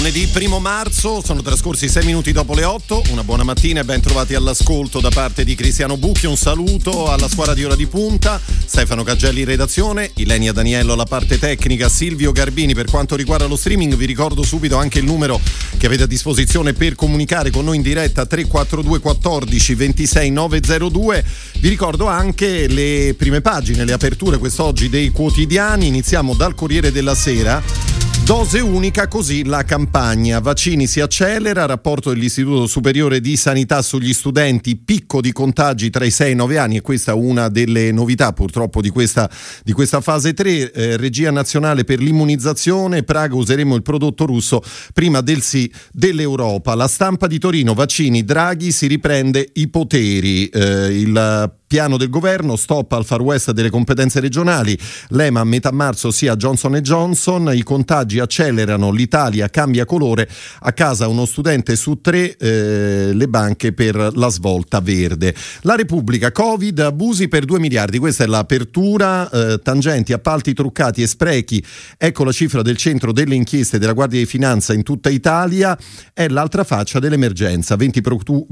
Lunedì 1 marzo, sono trascorsi 6 minuti dopo le 8. Una buona mattina e ben trovati all'ascolto da parte di Cristiano Bucchi. Un saluto alla squadra di Ora di Punta, Stefano Cagelli in redazione, Ilenia Daniello alla parte tecnica, Silvio Garbini per quanto riguarda lo streaming. Vi ricordo subito anche il numero che avete a disposizione per comunicare con noi in diretta 342 14 26 902. Vi ricordo anche le prime pagine, le aperture quest'oggi dei quotidiani. Iniziamo dal Corriere della Sera Dose unica, così la campagna. Vaccini si accelera, rapporto dell'Istituto Superiore di Sanità sugli studenti, picco di contagi tra i 6 e i 9 anni e questa è una delle novità purtroppo di questa, di questa fase 3. Eh, regia nazionale per l'immunizzazione, Praga useremo il prodotto russo prima del sì dell'Europa. La stampa di Torino, vaccini, Draghi si riprende i poteri. Eh, il piano del governo, stop al far west delle competenze regionali, l'EMA a metà marzo sia Johnson Johnson, i contagi accelerano, l'Italia cambia colore, a casa uno studente su tre, eh, le banche per la svolta verde. La Repubblica, Covid, abusi per 2 miliardi, questa è l'apertura, eh, tangenti, appalti truccati e sprechi, ecco la cifra del centro delle inchieste della Guardia di Finanza in tutta Italia, è l'altra faccia dell'emergenza, 20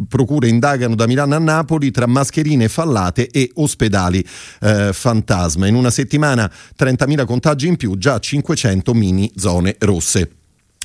procure indagano da Milano a Napoli tra mascherine fallate strade e ospedali eh, fantasma. In una settimana 30.000 contagi in più, già 500 mini zone rosse.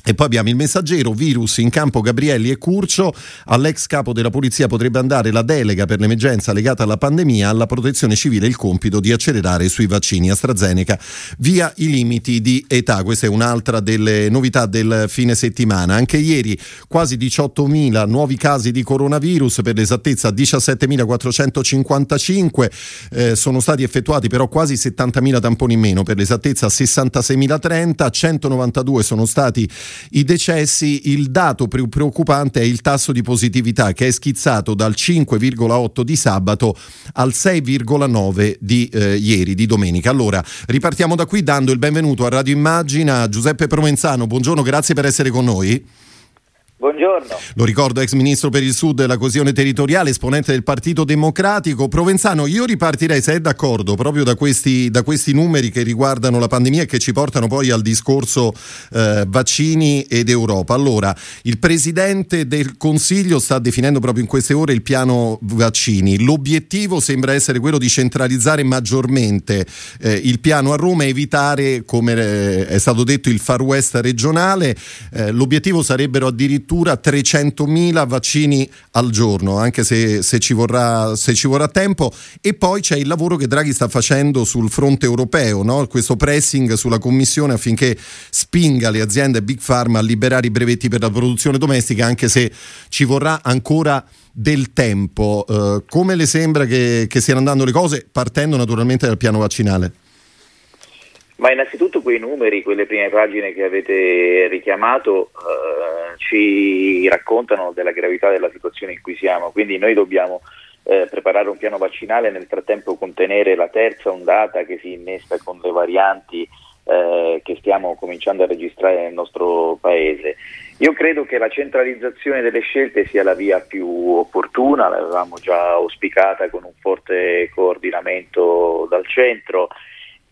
E poi abbiamo il messaggero, virus in campo Gabrielli e Curcio, all'ex capo della polizia potrebbe andare la delega per l'emergenza legata alla pandemia, alla protezione civile il compito di accelerare sui vaccini AstraZeneca via i limiti di età. Questa è un'altra delle novità del fine settimana. Anche ieri quasi 18.000 nuovi casi di coronavirus, per l'esattezza 17.455, eh, sono stati effettuati però quasi 70.000 tamponi in meno, per l'esattezza 66.030, 192 sono stati i decessi, il dato più preoccupante è il tasso di positività che è schizzato dal 5,8 di sabato al 6,9 di eh, ieri, di domenica. Allora, ripartiamo da qui dando il benvenuto a Radio Immagina Giuseppe Provenzano. Buongiorno, grazie per essere con noi. Buongiorno. Lo ricordo, ex ministro per il Sud e la coesione territoriale, esponente del Partito Democratico. Provenzano, io ripartirei, se è d'accordo, proprio da questi, da questi numeri che riguardano la pandemia e che ci portano poi al discorso eh, vaccini ed Europa. Allora, il Presidente del Consiglio sta definendo proprio in queste ore il piano vaccini. L'obiettivo sembra essere quello di centralizzare maggiormente eh, il piano a Roma e evitare, come eh, è stato detto, il Far West regionale. Eh, l'obiettivo sarebbero addirittura addirittura 300.000 vaccini al giorno, anche se, se, ci vorrà, se, ci vorrà, tempo. E poi c'è il lavoro che Draghi sta facendo sul fronte europeo, no? questo pressing sulla Commissione affinché spinga le aziende Big Pharma a liberare i brevetti per la produzione domestica, anche se ci vorrà ancora del tempo. Uh, come le sembra che, che stiano andando le cose, partendo naturalmente dal piano vaccinale? Ma innanzitutto quei numeri, quelle prime pagine che avete richiamato, eh, ci raccontano della gravità della situazione in cui siamo, quindi noi dobbiamo eh, preparare un piano vaccinale e nel frattempo contenere la terza ondata che si innesta con le varianti eh, che stiamo cominciando a registrare nel nostro paese. Io credo che la centralizzazione delle scelte sia la via più opportuna, l'avevamo già auspicata con un forte coordinamento dal centro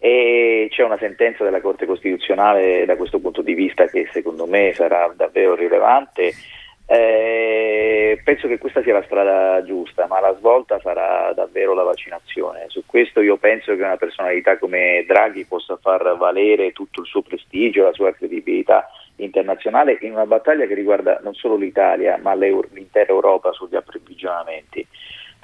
e c'è una sentenza della Corte Costituzionale da questo punto di vista che secondo me sarà davvero rilevante. Eh, penso che questa sia la strada giusta, ma la svolta sarà davvero la vaccinazione. Su questo io penso che una personalità come Draghi possa far valere tutto il suo prestigio, la sua credibilità internazionale in una battaglia che riguarda non solo l'Italia, ma l'intera Europa sugli approvvigionamenti.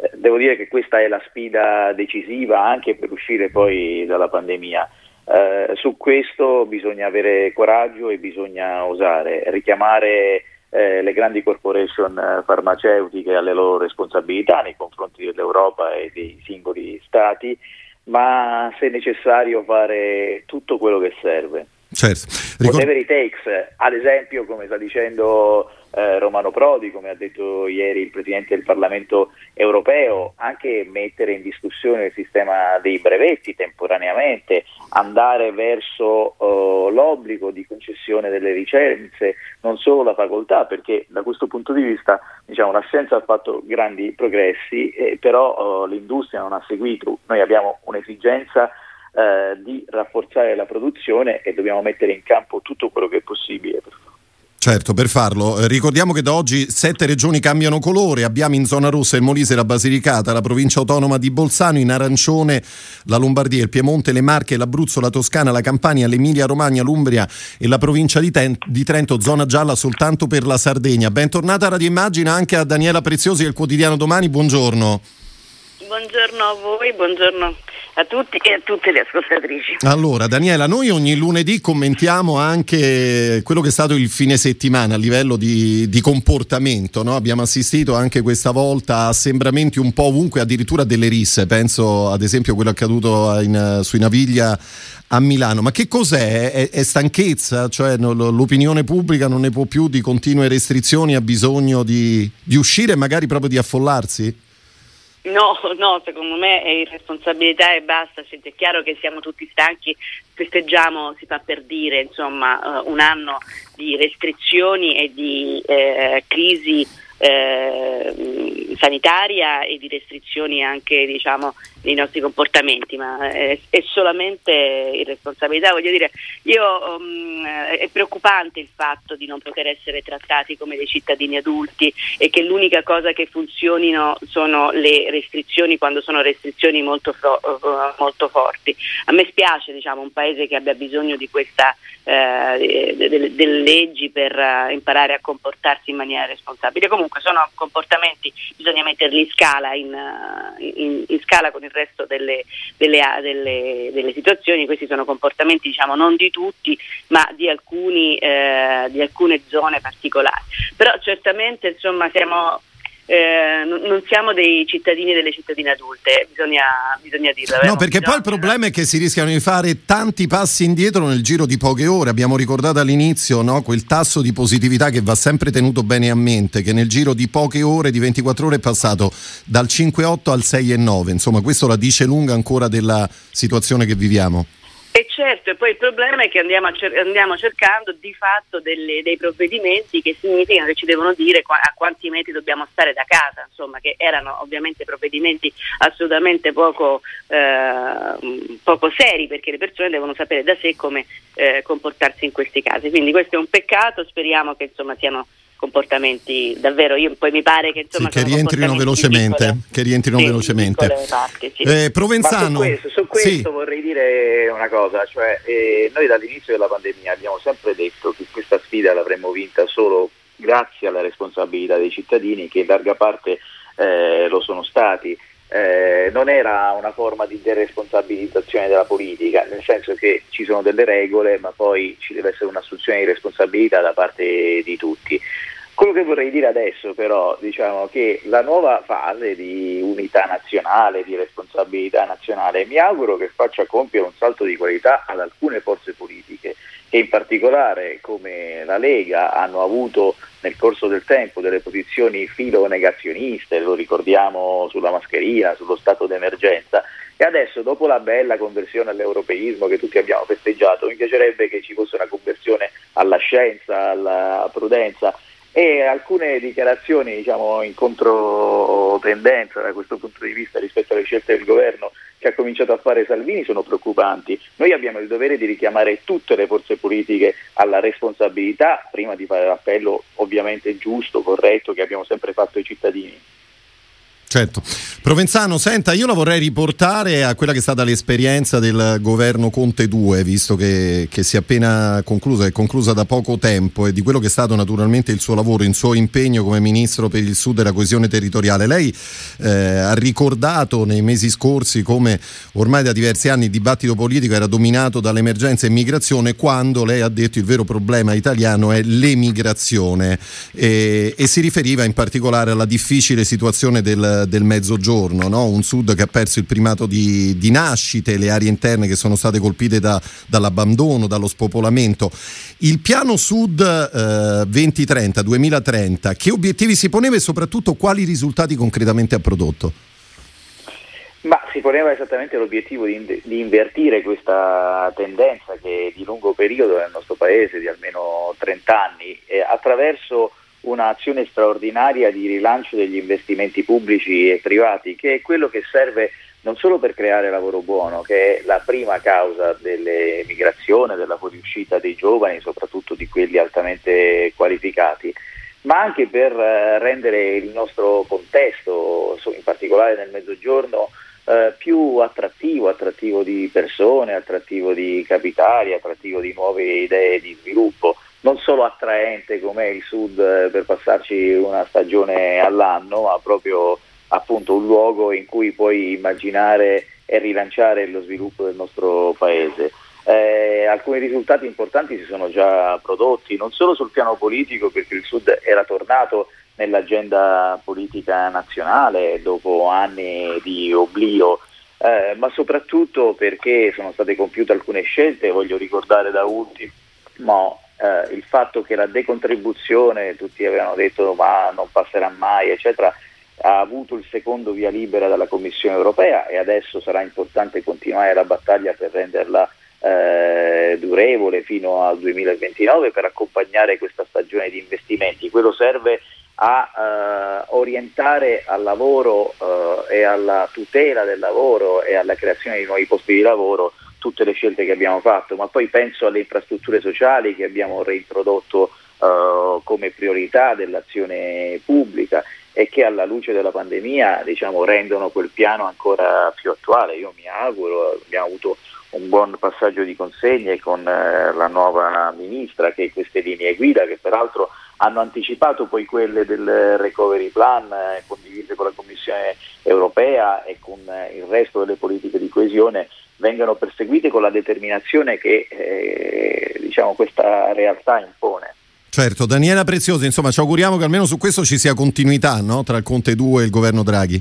Eh, devo dire che questa è la sfida decisiva anche per uscire poi dalla pandemia. Eh, su questo bisogna avere coraggio e bisogna osare, richiamare eh, le grandi corporation eh, farmaceutiche alle loro responsabilità nei confronti dell'Europa e dei singoli stati, ma se necessario fare tutto quello che serve. Certo. Ricord- Whatever it takes, ad esempio, come sta dicendo eh, Romano Prodi, come ha detto ieri il Presidente del Parlamento europeo, anche mettere in discussione il sistema dei brevetti temporaneamente, andare verso uh, l'obbligo di concessione delle licenze, non solo la facoltà, perché da questo punto di vista diciamo, la scienza ha fatto grandi progressi, eh, però uh, l'industria non ha seguito. Noi abbiamo un'esigenza uh, di rafforzare la produzione e dobbiamo mettere in campo tutto quello che è possibile per farlo. Certo, per farlo. Eh, ricordiamo che da oggi sette regioni cambiano colore. Abbiamo in zona rossa il Molise, la Basilicata, la provincia autonoma di Bolzano, in arancione la Lombardia, il Piemonte, le Marche, l'Abruzzo, la Toscana, la Campania, l'Emilia Romagna, l'Umbria e la provincia di, Ten- di Trento, zona gialla soltanto per la Sardegna. Bentornata a Radio Immagina anche a Daniela Preziosi del quotidiano Domani. Buongiorno. Buongiorno a voi, buongiorno a tutti e a tutte le ascoltatrici. Allora, Daniela, noi ogni lunedì commentiamo anche quello che è stato il fine settimana a livello di, di comportamento. No? Abbiamo assistito anche questa volta a assembramenti un po' ovunque, addirittura delle risse. Penso ad esempio a quello accaduto in, sui Naviglia a Milano. Ma che cos'è? È, è stanchezza? Cioè no, l'opinione pubblica non ne può più di continue restrizioni, ha bisogno di, di uscire e magari proprio di affollarsi? No, no, secondo me è irresponsabilità e basta, è chiaro che siamo tutti stanchi, festeggiamo, si fa per dire, insomma, uh, un anno di restrizioni e di eh, crisi eh, sanitaria e di restrizioni anche diciamo, nei nostri comportamenti, ma è, è, solamente irresponsabilità. Voglio dire, io, um, è preoccupante il fatto di non poter essere trattati come dei cittadini adulti e che l'unica cosa che funzionino sono le restrizioni quando sono restrizioni molto, uh, molto forti. A me spiace diciamo, un paese che abbia bisogno di questa eh, delle, delle, leggi per uh, imparare a comportarsi in maniera responsabile. Comunque sono comportamenti, bisogna metterli in scala, in, uh, in, in scala con il resto delle, delle, delle, delle, situazioni. Questi sono comportamenti diciamo non di tutti, ma di, alcuni, eh, di alcune zone particolari. Però certamente insomma siamo eh, non siamo dei cittadini e delle cittadine adulte, bisogna, bisogna dirlo. No, perché poi il problema è che si rischiano di fare tanti passi indietro nel giro di poche ore. Abbiamo ricordato all'inizio no, quel tasso di positività che va sempre tenuto bene a mente, che nel giro di poche ore, di 24 ore, è passato dal 5,8 al 6,9. Insomma, questo la dice lunga ancora della situazione che viviamo. E certo, e poi il problema è che andiamo, cer- andiamo cercando di fatto delle, dei provvedimenti che significano che ci devono dire qua- a quanti metri dobbiamo stare da casa, insomma, che erano ovviamente provvedimenti assolutamente poco, eh, poco seri perché le persone devono sapere da sé come eh, comportarsi in questi casi. Quindi questo è un peccato, speriamo che insomma siano comportamenti davvero io poi mi pare che insomma sì, che rientrino velocemente che rientrino sì, velocemente. parti, sì. eh, Provenzano su questo, su questo vorrei dire una cosa cioè eh, noi dall'inizio della pandemia abbiamo sempre detto che questa sfida l'avremmo vinta solo grazie alla responsabilità dei cittadini che in larga parte eh, lo sono stati eh, non era una forma di deresponsabilizzazione della politica, nel senso che ci sono delle regole, ma poi ci deve essere un'assunzione di responsabilità da parte di tutti. Quello che vorrei dire adesso però, diciamo che la nuova fase di unità nazionale, di responsabilità nazionale, mi auguro che faccia compiere un salto di qualità ad alcune forze politiche che in particolare come la Lega hanno avuto nel corso del tempo delle posizioni filo negazioniste, lo ricordiamo sulla mascherina, sullo stato d'emergenza, e adesso dopo la bella conversione all'europeismo che tutti abbiamo festeggiato, mi piacerebbe che ci fosse una conversione alla scienza, alla prudenza e alcune dichiarazioni diciamo, in controtendenza da questo punto di vista rispetto alle scelte del governo che ha cominciato a fare Salvini sono preoccupanti. Noi abbiamo il dovere di richiamare tutte le forze politiche alla responsabilità prima di fare l'appello ovviamente giusto, corretto che abbiamo sempre fatto ai cittadini. Certo. Provenzano, senta, io la vorrei riportare a quella che è stata l'esperienza del governo Conte 2, visto che, che si è appena conclusa, è conclusa da poco tempo, e di quello che è stato naturalmente il suo lavoro, il suo impegno come ministro per il Sud e la coesione territoriale. Lei eh, ha ricordato nei mesi scorsi come ormai da diversi anni il dibattito politico era dominato dall'emergenza immigrazione, quando lei ha detto il vero problema italiano è l'emigrazione e, e si riferiva in particolare alla difficile situazione del del, mezzogiorno, no? un sud che ha perso il primato di, di, nascite, le aree interne che sono state colpite da, dall'abbandono, dallo spopolamento. Il piano sud eh, 2030-2030, che obiettivi si poneva e soprattutto quali risultati concretamente ha prodotto? Ma si poneva esattamente l'obiettivo di, di, invertire questa tendenza che di lungo periodo nel nostro paese, di almeno 30 anni, eh, attraverso un'azione straordinaria di rilancio degli investimenti pubblici e privati, che è quello che serve non solo per creare lavoro buono, che è la prima causa dell'emigrazione, della fuoriuscita dei giovani, soprattutto di quelli altamente qualificati, ma anche per eh, rendere il nostro contesto, in particolare nel mezzogiorno, eh, più attrattivo, attrattivo di persone, attrattivo di capitali, attrattivo di nuove idee di sviluppo, solo attraente come il sud eh, per passarci una stagione all'anno, ma proprio appunto un luogo in cui puoi immaginare e rilanciare lo sviluppo del nostro paese. Eh, alcuni risultati importanti si sono già prodotti, non solo sul piano politico, perché il Sud era tornato nell'agenda politica nazionale dopo anni di oblio, eh, ma soprattutto perché sono state compiute alcune scelte, voglio ricordare da ultimo eh, il fatto che la decontribuzione, tutti avevano detto ma non passerà mai, eccetera, ha avuto il secondo via libera dalla Commissione europea e adesso sarà importante continuare la battaglia per renderla eh, durevole fino al 2029 per accompagnare questa stagione di investimenti. Quello serve a eh, orientare al lavoro eh, e alla tutela del lavoro e alla creazione di nuovi posti di lavoro tutte le scelte che abbiamo fatto, ma poi penso alle infrastrutture sociali che abbiamo reintrodotto eh, come priorità dell'azione pubblica e che alla luce della pandemia diciamo, rendono quel piano ancora più attuale. Io mi auguro, abbiamo avuto un buon passaggio di consegne con eh, la nuova ministra che queste linee guida che peraltro hanno anticipato poi quelle del recovery plan eh, condivise con la Commissione europea e con eh, il resto delle politiche di coesione vengano perseguite con la determinazione che eh, diciamo, questa realtà impone. Certo, Daniela Preziosi, insomma ci auguriamo che almeno su questo ci sia continuità no? tra il Conte 2 e il governo Draghi.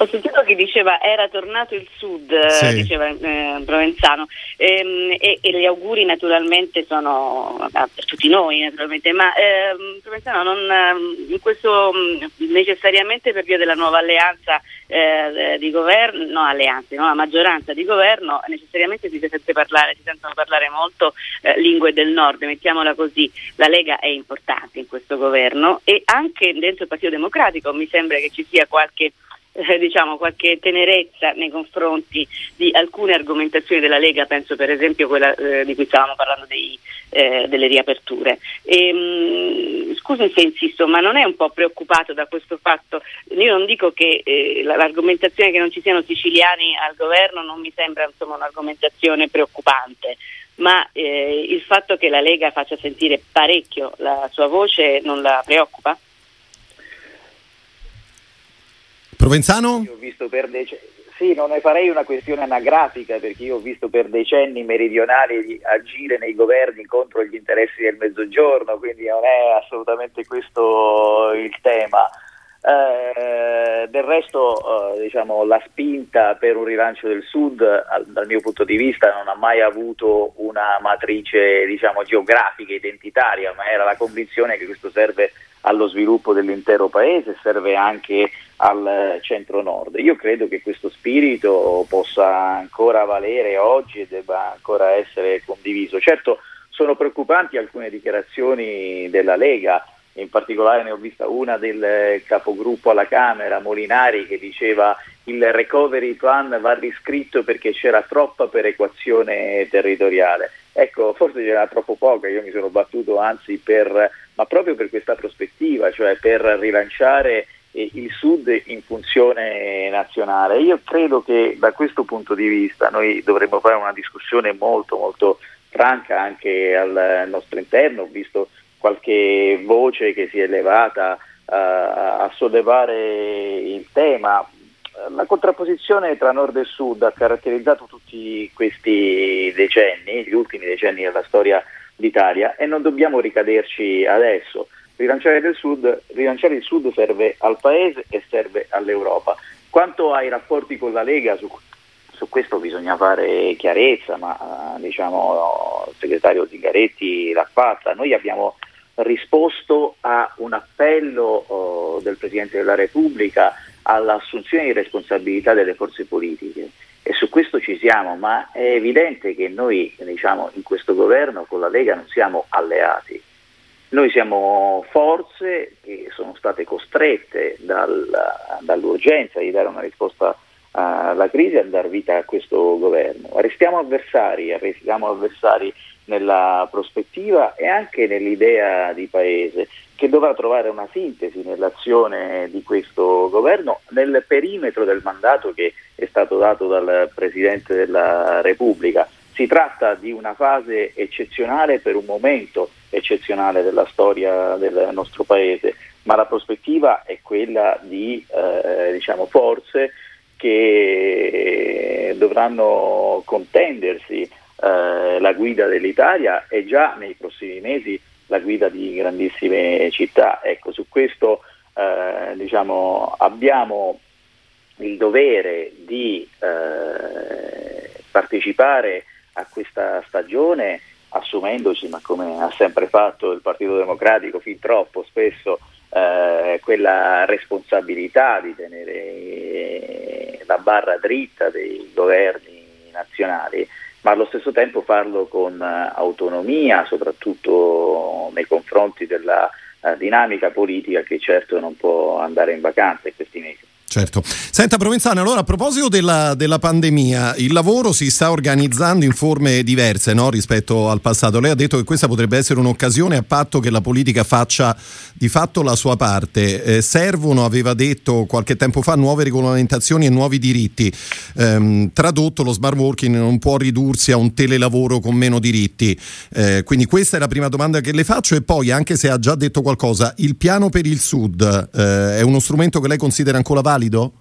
Ho sentito che diceva era tornato il sud, sì. diceva eh, Provenzano, e, ehm, e, e, gli auguri naturalmente sono ah, per tutti noi, naturalmente, ma eh, Provenzano non ehm, in questo mm, necessariamente per via della nuova alleanza eh, di governo, no alleanze, no, la maggioranza di governo, necessariamente si sente parlare, si sentono parlare molto eh, lingue del nord, mettiamola così, la Lega è importante in questo governo e anche dentro il Partito Democratico mi sembra che ci sia qualche eh, diciamo, qualche tenerezza nei confronti di alcune argomentazioni della Lega, penso per esempio quella eh, di cui stavamo parlando dei, eh, delle riaperture. E, mh, mm, scusi se insisto, ma non è un po' preoccupato da questo fatto? Io non dico che eh, l'argomentazione che non ci siano siciliani al governo non mi sembra insomma, un'argomentazione preoccupante ma eh, il fatto che la Lega faccia sentire parecchio la sua voce non la preoccupa? Provenzano? Io ho visto per decenni, sì, non ne farei una questione anagrafica perché io ho visto per decenni meridionali agire nei governi contro gli interessi del mezzogiorno, quindi non è assolutamente questo il tema. Eh, del resto eh, diciamo, la spinta per un rilancio del sud al, dal mio punto di vista non ha mai avuto una matrice diciamo, geografica, identitaria, ma era la convinzione che questo serve allo sviluppo dell'intero paese, serve anche al centro-nord. Io credo che questo spirito possa ancora valere oggi e debba ancora essere condiviso. Certo sono preoccupanti alcune dichiarazioni della Lega, in particolare ne ho vista una del capogruppo alla Camera, Molinari, che diceva il recovery plan va riscritto perché c'era troppa perequazione territoriale. Ecco, forse c'era troppo poca, io mi sono battuto anzi per, ma proprio per questa prospettiva, cioè per rilanciare il Sud in funzione nazionale. Io credo che da questo punto di vista noi dovremmo fare una discussione molto molto franca anche al nostro interno, ho visto qualche voce che si è elevata uh, a sollevare il tema. La contrapposizione tra nord e sud ha caratterizzato tutti questi decenni, gli ultimi decenni della storia d'Italia e non dobbiamo ricaderci adesso rilanciare, sud, rilanciare il sud serve al Paese e serve all'Europa. Quanto ai rapporti con la Lega, su, su questo bisogna fare chiarezza, ma diciamo, il segretario Zingaretti l'ha fatta. Noi abbiamo risposto a un appello oh, del Presidente della Repubblica all'assunzione di responsabilità delle forze politiche e su questo ci siamo, ma è evidente che noi diciamo, in questo governo con la Lega non siamo alleati. Noi siamo forze che sono state costrette dal, dall'urgenza di dare una risposta alla crisi e a dar vita a questo governo. Restiamo avversari, restiamo avversari nella prospettiva e anche nell'idea di paese che dovrà trovare una sintesi nell'azione di questo governo nel perimetro del mandato che è stato dato dal Presidente della Repubblica. Si tratta di una fase eccezionale per un momento eccezionale della storia del nostro Paese, ma la prospettiva è quella di eh, diciamo, forze che dovranno contendersi eh, la guida dell'Italia e già nei prossimi mesi la guida di grandissime città. Ecco, su questo eh, diciamo, abbiamo il dovere di eh, partecipare a questa stagione assumendoci, ma come ha sempre fatto il Partito Democratico fin troppo spesso, eh, quella responsabilità di tenere la barra dritta dei governi nazionali, ma allo stesso tempo farlo con eh, autonomia, soprattutto nei confronti della uh, dinamica politica che certo non può andare in vacanza in questi mesi. Certo. Senta Provenzano, allora a proposito della, della, pandemia, il lavoro si sta organizzando in forme diverse no? rispetto al passato. Lei ha detto che questa potrebbe essere un'occasione a patto che la politica faccia di fatto la sua parte. Eh, servono, aveva detto qualche tempo fa, nuove regolamentazioni e nuovi diritti. Ehm, tradotto, lo smart working non può ridursi a un telelavoro con meno diritti. Eh, quindi questa è la prima domanda che le faccio e poi, anche se ha già detto qualcosa, il piano per il Sud eh, è uno strumento che lei considera ancora valido? Valido?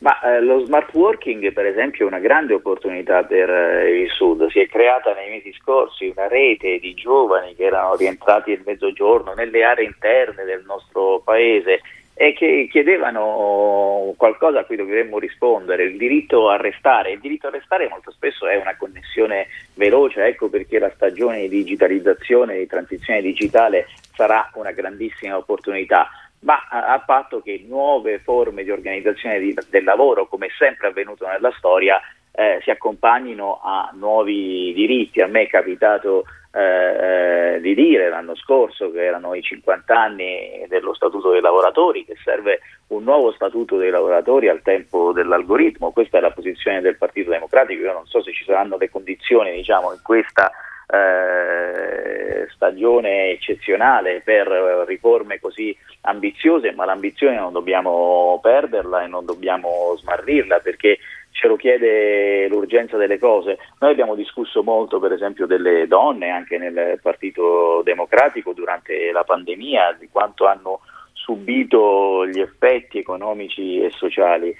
Ma eh, lo smart working per esempio è una grande opportunità per eh, il Sud, si è creata nei mesi scorsi una rete di giovani che erano rientrati nel mezzogiorno, nelle aree interne del nostro paese e che chiedevano qualcosa a cui dovremmo rispondere, il diritto a restare. Il diritto a restare molto spesso è una connessione veloce, ecco perché la stagione di digitalizzazione, di transizione digitale sarà una grandissima opportunità ma a patto che nuove forme di organizzazione di, del lavoro, come è sempre avvenuto nella storia, eh, si accompagnino a nuovi diritti. A me è capitato eh, di dire l'anno scorso che erano i 50 anni dello Statuto dei lavoratori, che serve un nuovo Statuto dei lavoratori al tempo dell'algoritmo. Questa è la posizione del Partito Democratico. Io non so se ci saranno le condizioni diciamo, in questa eh, stagione eccezionale per riforme così ambiziose, ma l'ambizione non dobbiamo perderla e non dobbiamo smarrirla perché ce lo chiede l'urgenza delle cose. Noi abbiamo discusso molto per esempio delle donne anche nel Partito Democratico durante la pandemia, di quanto hanno subito gli effetti economici e sociali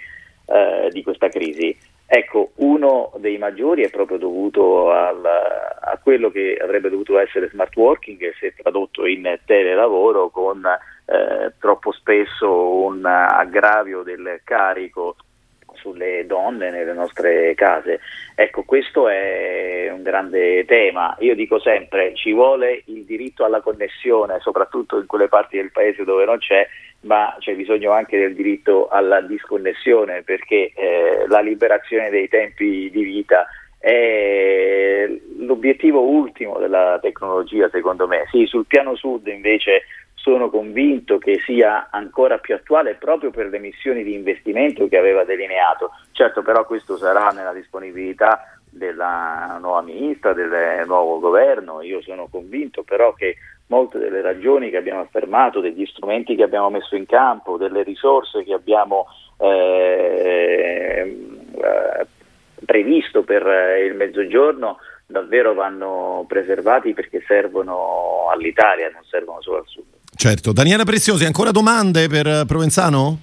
eh, di questa crisi. Ecco, uno dei maggiori è proprio dovuto al, a quello che avrebbe dovuto essere smart working, che si è tradotto in telelavoro con eh, troppo spesso un aggravio del carico sulle donne nelle nostre case. Ecco, questo è un grande tema. Io dico sempre, ci vuole il diritto alla connessione, soprattutto in quelle parti del paese dove non c'è, ma c'è bisogno anche del diritto alla disconnessione perché eh, la liberazione dei tempi di vita è l'obiettivo ultimo della tecnologia secondo me. Sì, sul piano sud invece sono convinto che sia ancora più attuale proprio per le missioni di investimento che aveva delineato. Certo però questo sarà nella disponibilità della nuova ministra, del nuovo governo. Io sono convinto però che molte delle ragioni che abbiamo affermato, degli strumenti che abbiamo messo in campo, delle risorse che abbiamo eh, eh, previsto per eh, il mezzogiorno davvero vanno preservati perché servono all'Italia, non servono solo al sud. Certo. Daniela Preziosi, ancora domande per Provenzano?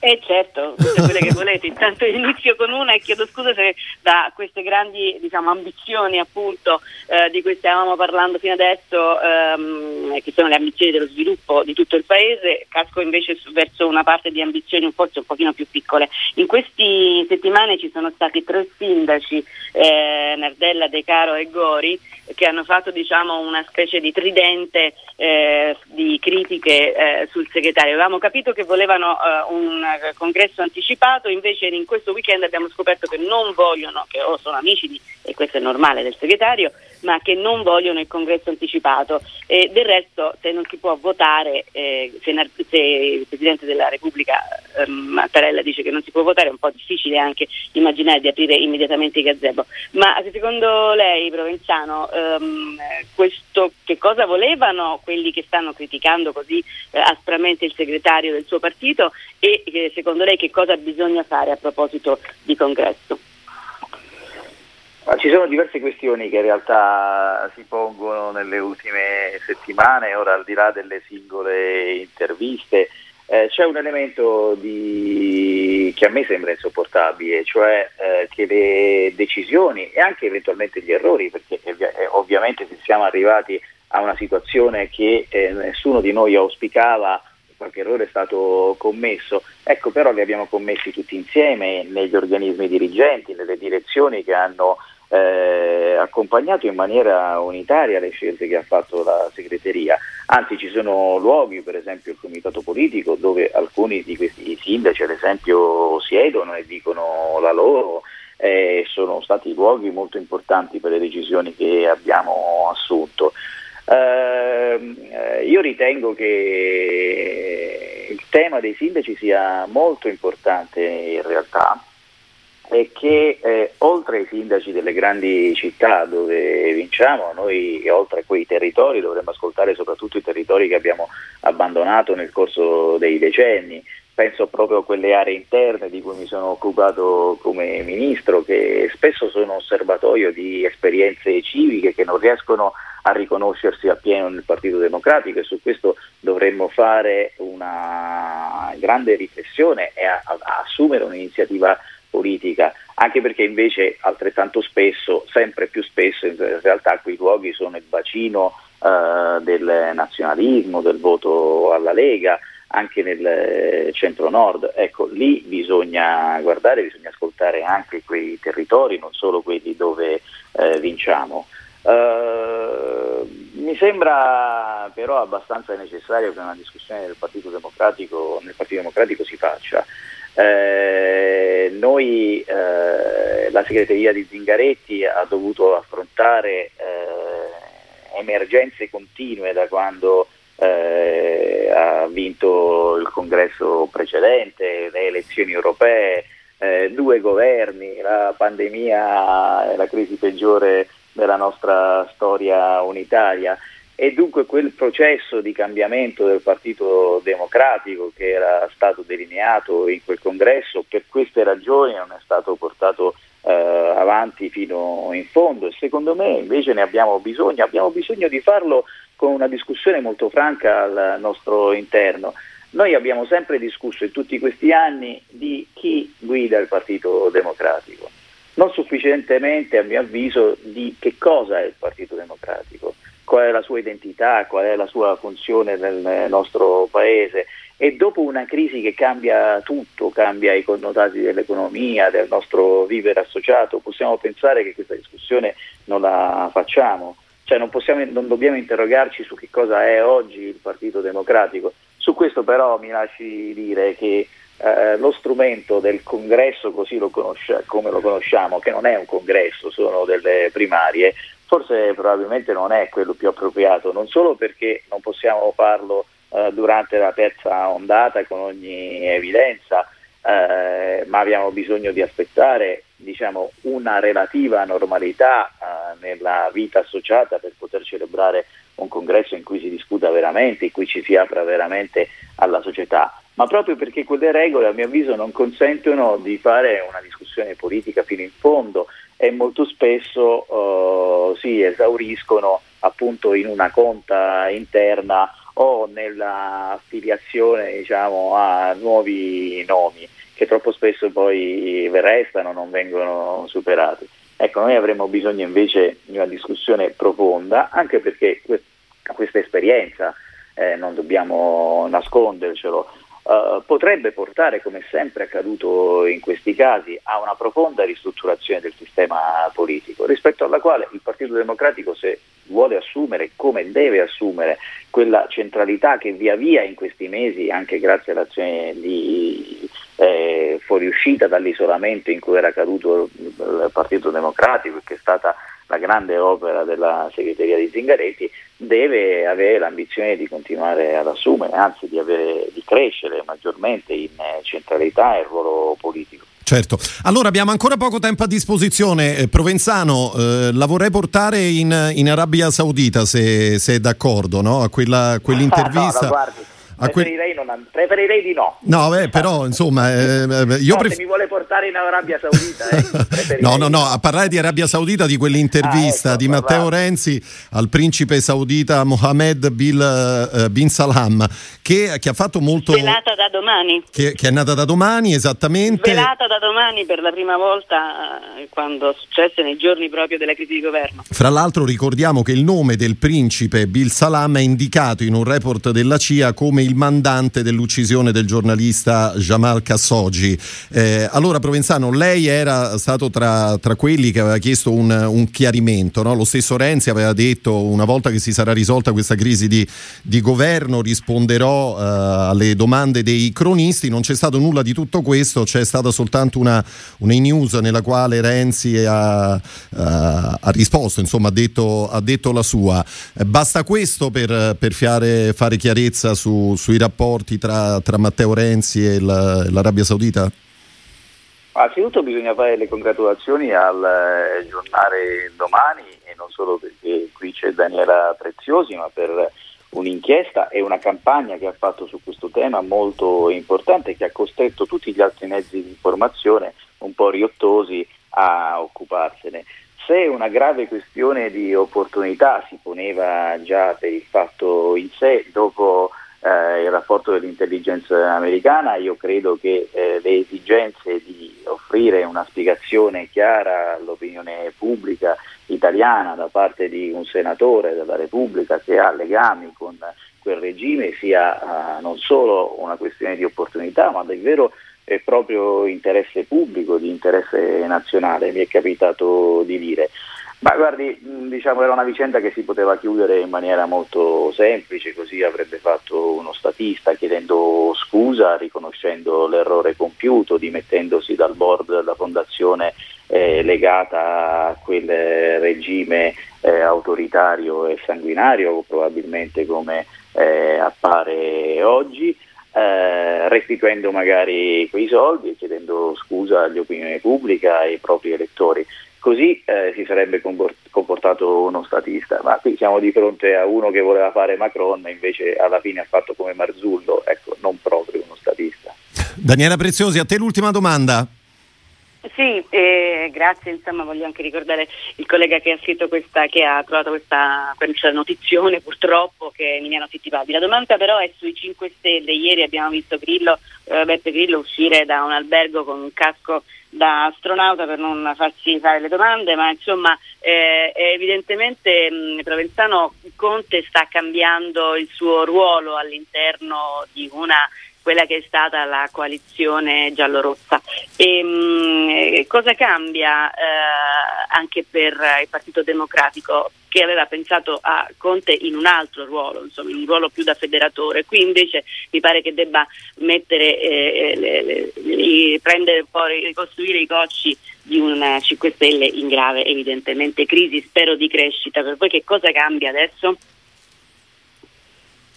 Eh certo, tutte quelle che volete. Intanto inizio con una e chiedo scusa se da queste grandi diciamo, ambizioni appunto eh, di cui stavamo parlando fino adesso, ehm, che sono le ambizioni dello sviluppo di tutto il paese, casco invece verso una parte di ambizioni forse un pochino più piccole. In queste settimane ci sono stati tre sindaci, eh, Nardella, De Caro e Gori, che hanno fatto diciamo, una specie di tridente eh, di critiche eh, sul segretario. Avevamo capito che volevano eh, un congresso anticipato, invece in questo weekend abbiamo scoperto che non vogliono, che o sono amici di, e questo è normale del segretario, ma che non vogliono il congresso anticipato. E del resto se non si può votare, eh, se, se, il Presidente della Repubblica eh, Mattarella dice che non si può votare, è un po' difficile anche immaginare di aprire immediatamente i gazebo. Ma secondo lei, Provenzano, ehm, questo, che cosa volevano quelli che stanno criticando così eh, aspramente il segretario del suo partito e eh, secondo lei che cosa bisogna fare a proposito di congresso? Ci sono diverse questioni che in realtà si pongono nelle ultime settimane, ora al di là delle singole interviste, eh, c'è un elemento di... che a me sembra insopportabile, cioè eh, che le decisioni e anche eventualmente gli errori, perché eh, ovviamente se siamo arrivati a una situazione che eh, nessuno di noi auspicava, qualche errore è stato commesso, ecco però li abbiamo commessi tutti insieme negli organismi dirigenti, nelle direzioni che hanno eh, accompagnato in maniera unitaria le scelte che ha fatto la segreteria. Anzi ci sono luoghi, per esempio il comitato politico, dove alcuni di questi sindaci ad esempio siedono e dicono la loro, eh, sono stati luoghi molto importanti per le decisioni che abbiamo assunto. Ehm, eh, io ritengo che il tema dei sindaci sia molto importante in realtà e che eh, oltre ai sindaci delle grandi città dove vinciamo, noi oltre a quei territori dovremmo ascoltare soprattutto i territori che abbiamo abbandonato nel corso dei decenni. Penso proprio a quelle aree interne di cui mi sono occupato come ministro, che spesso sono osservatorio di esperienze civiche che non riescono a riconoscersi appieno nel Partito Democratico e su questo dovremmo fare una grande riflessione e a, a assumere un'iniziativa politica, anche perché invece altrettanto spesso, sempre più spesso in realtà quei luoghi sono il bacino eh, del nazionalismo, del voto alla Lega, anche nel centro-nord. Ecco, lì bisogna guardare, bisogna ascoltare anche quei territori, non solo quelli dove eh, vinciamo. Uh, mi sembra però abbastanza necessario che una discussione Partito nel Partito Democratico si faccia. Eh, noi, eh, la segreteria di Zingaretti ha dovuto affrontare eh, emergenze continue da quando eh, ha vinto il congresso precedente, le elezioni europee, eh, due governi, la pandemia la crisi peggiore della nostra storia unitaria e dunque quel processo di cambiamento del Partito Democratico che era stato delineato in quel congresso per queste ragioni non è stato portato eh, avanti fino in fondo. E secondo me invece ne abbiamo bisogno, abbiamo bisogno di farlo con una discussione molto franca al nostro interno. Noi abbiamo sempre discusso in tutti questi anni di chi guida il Partito Democratico, non sufficientemente a mio avviso di che cosa è il Partito Democratico qual è la sua identità, qual è la sua funzione nel nostro paese e dopo una crisi che cambia tutto, cambia i connotati dell'economia, del nostro vivere associato, possiamo pensare che questa discussione non la facciamo, cioè non, possiamo, non dobbiamo interrogarci su che cosa è oggi il Partito Democratico. Su questo però mi lasci dire che eh, lo strumento del congresso così lo conosci- come lo conosciamo, che non è un congresso, sono delle primarie, forse probabilmente non è quello più appropriato, non solo perché non possiamo farlo eh, durante la terza ondata con ogni evidenza, eh, ma abbiamo bisogno di aspettare diciamo, una relativa normalità eh, nella vita associata per poter celebrare un congresso in cui si discuta veramente, in cui ci si apra veramente alla società, ma proprio perché quelle regole a mio avviso non consentono di fare una discussione politica fino in fondo e molto spesso uh, si esauriscono appunto in una conta interna o nella affiliazione diciamo, a nuovi nomi che troppo spesso poi restano, non vengono superati. Ecco, noi avremmo bisogno invece di una discussione profonda, anche perché questa esperienza, eh, non dobbiamo nascondercelo, eh, potrebbe portare, come sempre accaduto in questi casi, a una profonda ristrutturazione del sistema politico, rispetto alla quale il Partito Democratico, se vuole assumere, come deve assumere, quella centralità che via via in questi mesi, anche grazie all'azione di eh, fuoriuscita dall'isolamento in cui era caduto il Partito Democratico, che è stata grande opera della segreteria di Zingaretti, deve avere l'ambizione di continuare ad assumere, anzi di, avere, di crescere maggiormente in centralità e ruolo politico. Certo, allora abbiamo ancora poco tempo a disposizione. Eh, Provenzano, eh, la vorrei portare in, in Arabia Saudita se, se è d'accordo, no? a quella, quell'intervista. no, Preferirei, non, preferirei, di no. No, beh, però insomma, eh, eh io no, pref- se mi vuole portare in Arabia Saudita, eh, no, no, no, a parlare di Arabia Saudita di quell'intervista ah, ecco, di Matteo va. Renzi al principe saudita Mohammed Bil, uh, bin Salam, che, che, ha fatto molto. Svelata da domani. Che, che, è nata da domani, esattamente. Svelata da domani per la prima volta eh, quando successe nei giorni proprio della crisi di governo. Fra l'altro, ricordiamo che il nome del principe Bil Salam è indicato in un report della CIA come il mandante dell'uccisione del giornalista Jamal Khashoggi. Eh, allora Provenzano, lei era stato tra, tra quelli che aveva chiesto un, un chiarimento, no? lo stesso Renzi aveva detto una volta che si sarà risolta questa crisi di, di governo risponderò eh, alle domande dei cronisti, non c'è stato nulla di tutto questo, c'è stata soltanto una, una news nella quale Renzi ha, uh, ha risposto, insomma ha detto, ha detto la sua. Eh, basta questo per, per fiare, fare chiarezza su, sui rapporti tra, tra Matteo Renzi e la, l'Arabia Saudita? Anzitutto bisogna fare le congratulazioni al eh, giornale domani e non solo perché qui c'è Daniela Preziosi, ma per un'inchiesta e una campagna che ha fatto su questo tema molto importante che ha costretto tutti gli altri mezzi di informazione un po' riottosi a occuparsene. Se una grave questione di opportunità si poneva già per il fatto in sé, dopo eh, il rapporto dell'intelligence americana, io credo che eh, le esigenze di offrire una spiegazione chiara all'opinione pubblica italiana da parte di un senatore della Repubblica che ha legami con quel regime sia eh, non solo una questione di opportunità, ma davvero è proprio interesse pubblico, di interesse nazionale, mi è capitato di dire. Ma guardi, diciamo era una vicenda che si poteva chiudere in maniera molto semplice, così avrebbe fatto uno statista chiedendo scusa, riconoscendo l'errore compiuto, dimettendosi dal board della fondazione eh, legata a quel regime eh, autoritario e sanguinario, probabilmente come eh, appare oggi. Eh, restituendo magari quei soldi e chiedendo scusa all'opinione pubblica e ai propri elettori così eh, si sarebbe comportato uno statista, ma qui siamo di fronte a uno che voleva fare Macron e invece alla fine ha fatto come Marzullo, ecco, non proprio uno statista. Daniela Preziosi, a te l'ultima domanda. Sì, eh, grazie, insomma voglio anche ricordare il collega che ha scritto questa, che ha trovato questa, questa notizione purtroppo che è Emiliano Fittipaldi. La domanda però è sui 5 Stelle, ieri abbiamo visto Grillo, eh, Beppe Grillo uscire da un albergo con un casco da astronauta per non farsi fare le domande, ma insomma eh, evidentemente mh, Provenzano Conte sta cambiando il suo ruolo all'interno di una quella che è stata la coalizione giallorossa. E, mh, cosa cambia eh, anche per il Partito Democratico? che aveva pensato a Conte in un altro ruolo, insomma, in un ruolo più da federatore. Qui invece mi pare che debba mettere, eh, le, le, le, prendere un po', ricostruire i cocci di un 5 Stelle in grave evidentemente crisi, spero di crescita. Per voi che cosa cambia adesso?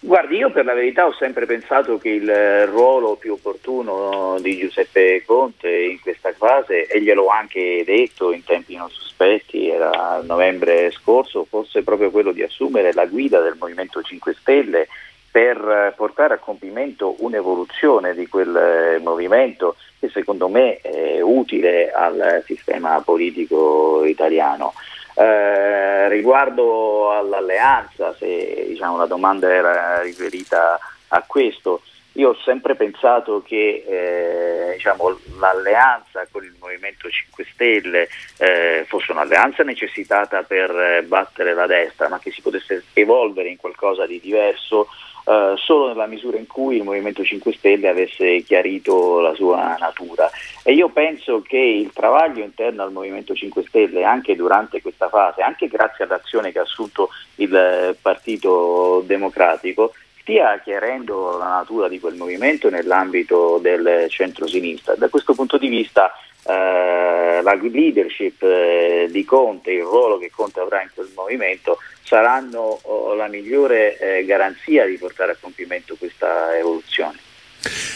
Guardi, io per la verità ho sempre pensato che il ruolo più opportuno di Giuseppe Conte in questa fase, e gliel'ho anche detto in tempi non sospetti, era a novembre scorso, fosse proprio quello di assumere la guida del Movimento 5 Stelle per portare a compimento un'evoluzione di quel movimento che secondo me è utile al sistema politico italiano. Eh, riguardo all'alleanza, se diciamo, la domanda era riferita a questo. Io ho sempre pensato che eh, diciamo, l'alleanza con il Movimento 5 Stelle eh, fosse un'alleanza necessitata per eh, battere la destra, ma che si potesse evolvere in qualcosa di diverso eh, solo nella misura in cui il Movimento 5 Stelle avesse chiarito la sua natura. E io penso che il travaglio interno al Movimento 5 Stelle, anche durante questa fase, anche grazie all'azione che ha assunto il Partito Democratico, stia chiarendo la natura di quel movimento nell'ambito del centro-sinistra. Da questo punto di vista eh, la leadership eh, di Conte, il ruolo che Conte avrà in quel movimento saranno oh, la migliore eh, garanzia di portare a compimento questa evoluzione.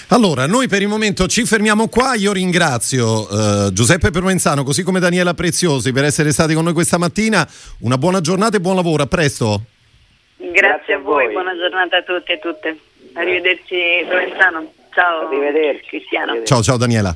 Allora, noi per il momento ci fermiamo qua. Io ringrazio uh, Giuseppe Provenzano, così come Daniela Preziosi, per essere stati con noi questa mattina. Una buona giornata e buon lavoro. A presto. Grazie, Grazie a voi, buona giornata a tutti e tutte. Arrivederci Provenzano. Ciao. Arrivederci. Cristiano. Ciao, ciao Daniela.